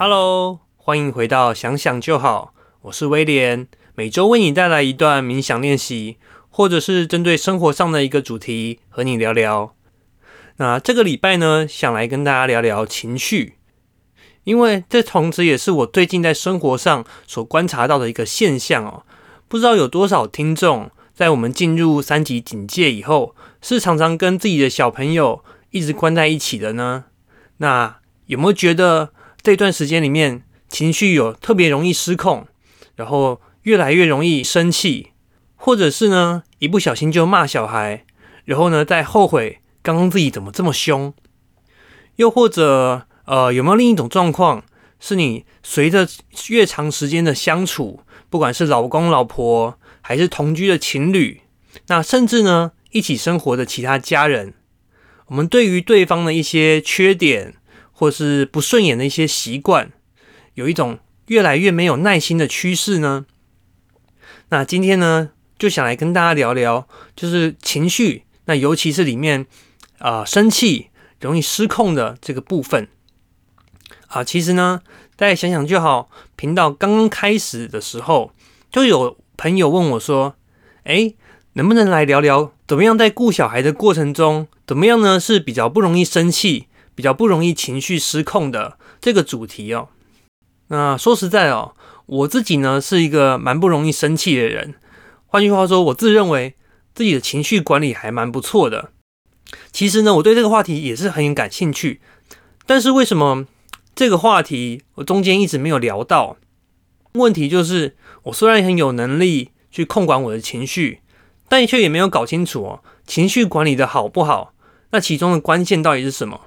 Hello，欢迎回到想想就好，我是威廉，每周为你带来一段冥想练习，或者是针对生活上的一个主题和你聊聊。那这个礼拜呢，想来跟大家聊聊情绪，因为这同时也是我最近在生活上所观察到的一个现象哦。不知道有多少听众在我们进入三级警戒以后，是常常跟自己的小朋友一直关在一起的呢？那有没有觉得？这段时间里面，情绪有特别容易失控，然后越来越容易生气，或者是呢一不小心就骂小孩，然后呢再后悔刚刚自己怎么这么凶，又或者呃有没有另一种状况，是你随着越长时间的相处，不管是老公老婆还是同居的情侣，那甚至呢一起生活的其他家人，我们对于对方的一些缺点。或是不顺眼的一些习惯，有一种越来越没有耐心的趋势呢。那今天呢，就想来跟大家聊聊，就是情绪，那尤其是里面啊生气容易失控的这个部分啊。其实呢，大家想想就好。频道刚刚开始的时候，就有朋友问我说：“哎，能不能来聊聊，怎么样在顾小孩的过程中，怎么样呢是比较不容易生气？”比较不容易情绪失控的这个主题哦。那说实在哦，我自己呢是一个蛮不容易生气的人。换句话说，我自认为自己的情绪管理还蛮不错的。其实呢，我对这个话题也是很感兴趣。但是为什么这个话题我中间一直没有聊到？问题就是，我虽然很有能力去控管我的情绪，但却也没有搞清楚哦，情绪管理的好不好？那其中的关键到底是什么？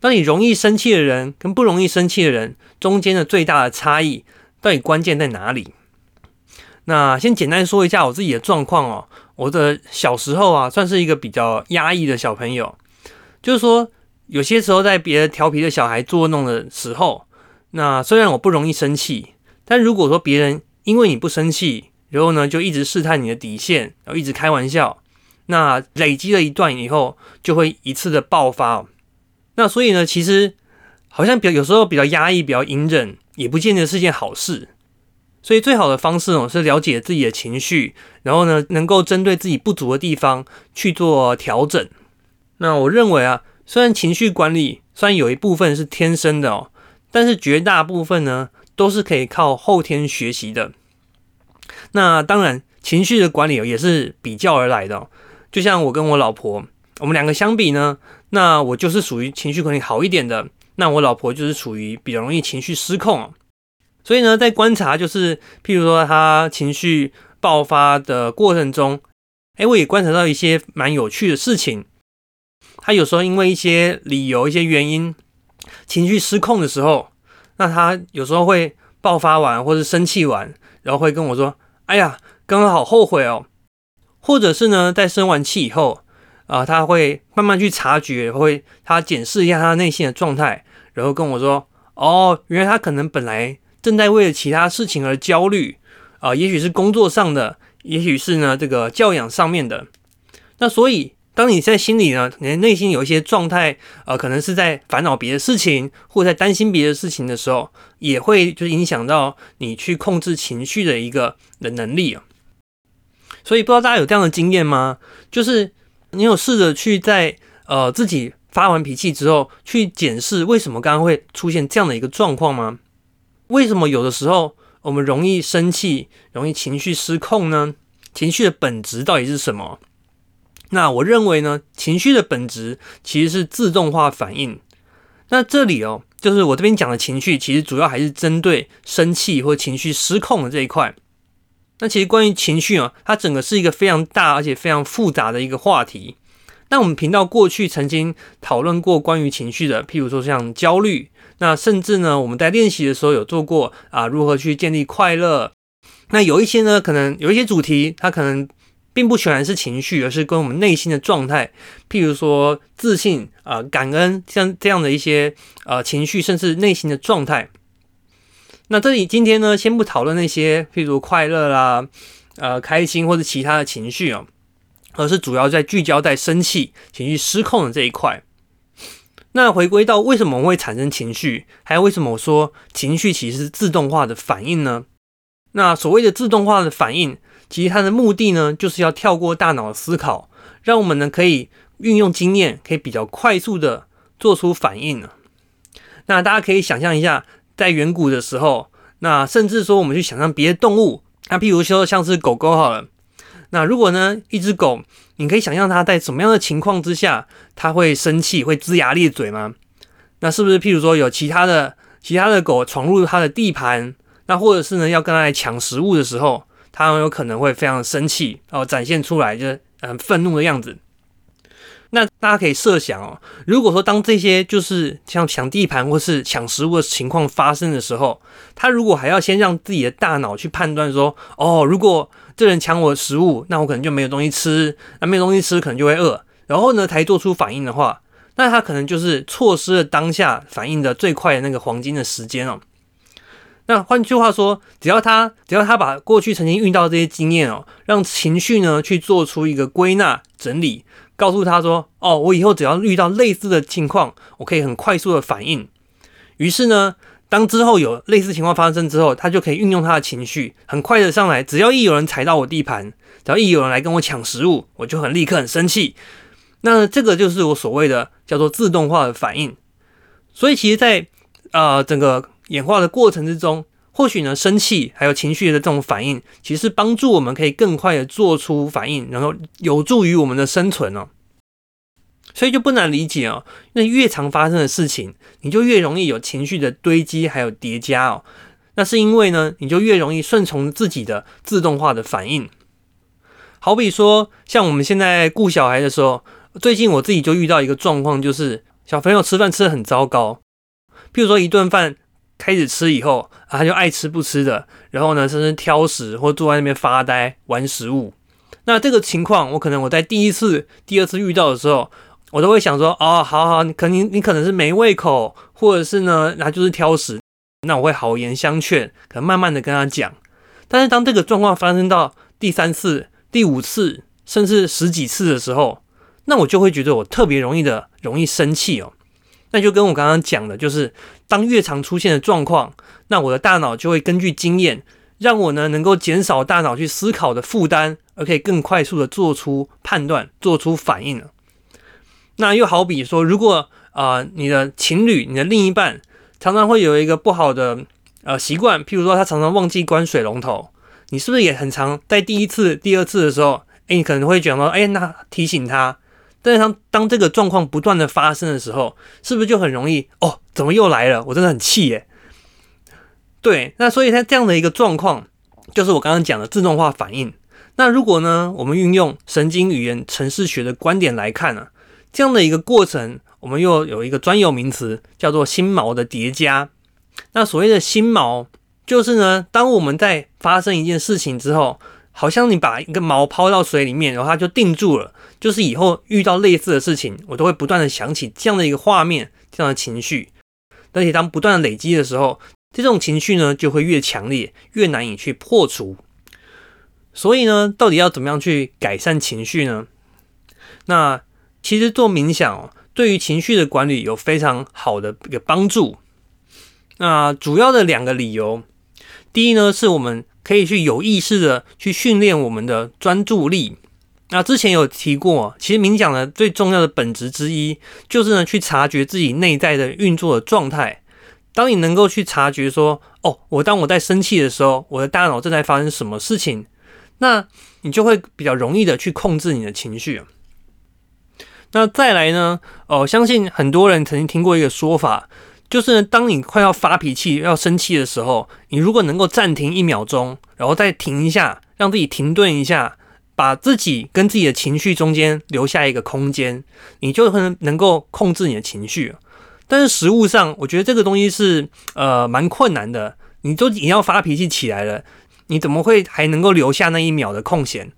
当你容易生气的人跟不容易生气的人中间的最大的差异，到底关键在哪里？那先简单说一下我自己的状况哦。我的小时候啊，算是一个比较压抑的小朋友，就是说有些时候在别的调皮的小孩捉弄的时候，那虽然我不容易生气，但如果说别人因为你不生气，然后呢就一直试探你的底线，然后一直开玩笑，那累积了一段以后，就会一次的爆发。那所以呢，其实好像比较有时候比较压抑、比较隐忍，也不见得是件好事。所以最好的方式哦，是了解自己的情绪，然后呢，能够针对自己不足的地方去做调整。那我认为啊，虽然情绪管理虽然有一部分是天生的哦，但是绝大部分呢，都是可以靠后天学习的。那当然，情绪的管理也是比较而来的。就像我跟我老婆，我们两个相比呢。那我就是属于情绪管理好一点的，那我老婆就是属于比较容易情绪失控，所以呢，在观察就是，譬如说她情绪爆发的过程中，哎，我也观察到一些蛮有趣的事情。她有时候因为一些理由、一些原因，情绪失控的时候，那她有时候会爆发完或者生气完，然后会跟我说：“哎呀，刚刚好后悔哦。”或者是呢，在生完气以后。啊，他会慢慢去察觉，会他检视一下他内心的状态，然后跟我说：“哦，原来他可能本来正在为了其他事情而焦虑啊，也许是工作上的，也许是呢这个教养上面的。那所以，当你在心里呢，你的内心有一些状态，呃，可能是在烦恼别的事情，或在担心别的事情的时候，也会就是影响到你去控制情绪的一个的能力啊。所以，不知道大家有这样的经验吗？就是。你有试着去在呃自己发完脾气之后，去检视为什么刚刚会出现这样的一个状况吗？为什么有的时候我们容易生气，容易情绪失控呢？情绪的本质到底是什么？那我认为呢，情绪的本质其实是自动化反应。那这里哦，就是我这边讲的情绪，其实主要还是针对生气或情绪失控的这一块。那其实关于情绪啊，它整个是一个非常大而且非常复杂的一个话题。那我们频道过去曾经讨论过关于情绪的，譬如说像焦虑，那甚至呢我们在练习的时候有做过啊，如何去建立快乐。那有一些呢，可能有一些主题，它可能并不全然是情绪，而是跟我们内心的状态，譬如说自信啊、感恩，像这样的一些呃情绪，甚至内心的状态。那这里今天呢，先不讨论那些，譬如快乐啦、呃开心或者其他的情绪哦，而是主要在聚焦在生气、情绪失控的这一块。那回归到为什么会产生情绪，还有为什么我说情绪其实是自动化的反应呢？那所谓的自动化的反应，其实它的目的呢，就是要跳过大脑的思考，让我们呢可以运用经验，可以比较快速的做出反应呢。那大家可以想象一下，在远古的时候，那甚至说我们去想象别的动物，那譬如说像是狗狗好了，那如果呢一只狗，你可以想象它在什么样的情况之下，它会生气，会龇牙咧嘴吗？那是不是譬如说有其他的其他的狗闯入它的地盘？那或者是呢，要跟它来抢食物的时候，它很有可能会非常生气哦，展现出来就是很愤怒的样子。那大家可以设想哦，如果说当这些就是像抢地盘或是抢食物的情况发生的时候，他如果还要先让自己的大脑去判断说，哦，如果这人抢我的食物，那我可能就没有东西吃，那没有东西吃可能就会饿，然后呢才做出反应的话，那他可能就是错失了当下反应的最快的那个黄金的时间哦。那换句话说，只要他只要他把过去曾经遇到这些经验哦，让情绪呢去做出一个归纳整理，告诉他说：“哦，我以后只要遇到类似的情况，我可以很快速的反应。”于是呢，当之后有类似情况发生之后，他就可以运用他的情绪，很快的上来。只要一有人踩到我地盘，只要一有人来跟我抢食物，我就很立刻很生气。那这个就是我所谓的叫做自动化的反应。所以其实，在呃整个。演化的过程之中，或许呢，生气还有情绪的这种反应，其实帮助我们可以更快的做出反应，然后有助于我们的生存哦。所以就不难理解哦，那越常发生的事情，你就越容易有情绪的堆积还有叠加哦。那是因为呢，你就越容易顺从自己的自动化的反应。好比说，像我们现在顾小孩的时候，最近我自己就遇到一个状况，就是小朋友吃饭吃的很糟糕，譬如说一顿饭。开始吃以后，他就爱吃不吃的，然后呢，甚至挑食或坐在那边发呆玩食物。那这个情况，我可能我在第一次、第二次遇到的时候，我都会想说：哦，好好，你可能你可能是没胃口，或者是呢，他就是挑食。那我会好言相劝，可能慢慢的跟他讲。但是当这个状况发生到第三次、第五次，甚至十几次的时候，那我就会觉得我特别容易的容易生气哦。那就跟我刚刚讲的，就是当越常出现的状况，那我的大脑就会根据经验，让我呢能够减少大脑去思考的负担，而可以更快速的做出判断、做出反应了。那又好比说，如果啊你的情侣、你的另一半常常会有一个不好的呃习惯，譬如说他常常忘记关水龙头，你是不是也很常在第一次、第二次的时候，哎，你可能会讲到，哎，那提醒他。但是当当这个状况不断的发生的时候，是不是就很容易哦？怎么又来了？我真的很气耶。对，那所以它这样的一个状况，就是我刚刚讲的自动化反应。那如果呢，我们运用神经语言程式学的观点来看呢，这样的一个过程，我们又有一个专有名词叫做心锚的叠加。那所谓的心锚，就是呢，当我们在发生一件事情之后。好像你把一个毛抛到水里面，然后它就定住了。就是以后遇到类似的事情，我都会不断的想起这样的一个画面，这样的情绪。而且当不断的累积的时候，这种情绪呢就会越强烈，越难以去破除。所以呢，到底要怎么样去改善情绪呢？那其实做冥想对于情绪的管理有非常好的一个帮助。那主要的两个理由，第一呢，是我们。可以去有意识的去训练我们的专注力。那之前有提过，其实冥想的最重要的本质之一，就是呢去察觉自己内在的运作的状态。当你能够去察觉说，哦，我当我在生气的时候，我的大脑正在发生什么事情，那你就会比较容易的去控制你的情绪。那再来呢，哦，相信很多人曾经听过一个说法。就是当你快要发脾气、要生气的时候，你如果能够暂停一秒钟，然后再停一下，让自己停顿一下，把自己跟自己的情绪中间留下一个空间，你就能能够控制你的情绪。但是实物上，我觉得这个东西是呃蛮困难的。你都已经要发脾气起来了，你怎么会还能够留下那一秒的空闲？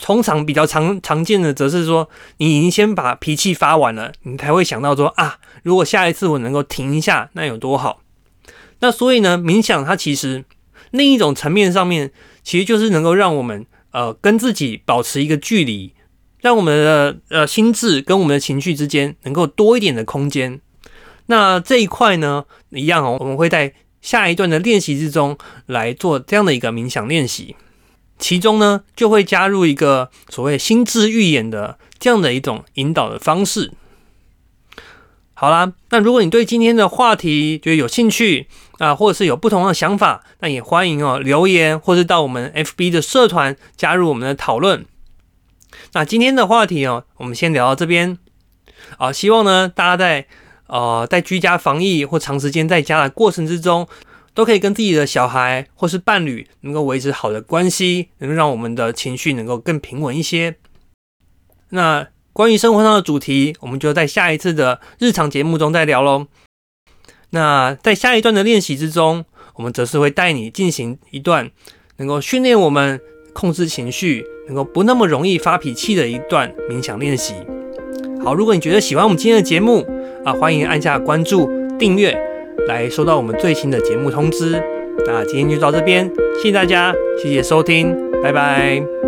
通常比较常常见的，则是说你已经先把脾气发完了，你才会想到说啊，如果下一次我能够停一下，那有多好。那所以呢，冥想它其实另一种层面上面，其实就是能够让我们呃跟自己保持一个距离，让我们的呃心智跟我们的情绪之间能够多一点的空间，那这一块呢，一样哦，我们会在下一段的练习之中来做这样的一个冥想练习，其中呢就会加入一个所谓心智预演的这样的一种引导的方式。好啦，那如果你对今天的话题觉得有兴趣啊，或者是有不同的想法，那也欢迎哦留言，或是到我们 FB 的社团加入我们的讨论。那今天的话题哦，我们先聊到这边啊。希望呢，大家在呃在居家防疫或长时间在家的过程之中，都可以跟自己的小孩或是伴侣能够维持好的关系，能够让我们的情绪能够更平稳一些。那。关于生活上的主题，我们就在下一次的日常节目中再聊喽。那在下一段的练习之中，我们则是会带你进行一段能够训练我们控制情绪、能够不那么容易发脾气的一段冥想练习。好，如果你觉得喜欢我们今天的节目啊，欢迎按下关注、订阅，来收到我们最新的节目通知。那今天就到这边，谢谢大家，谢谢收听，拜拜。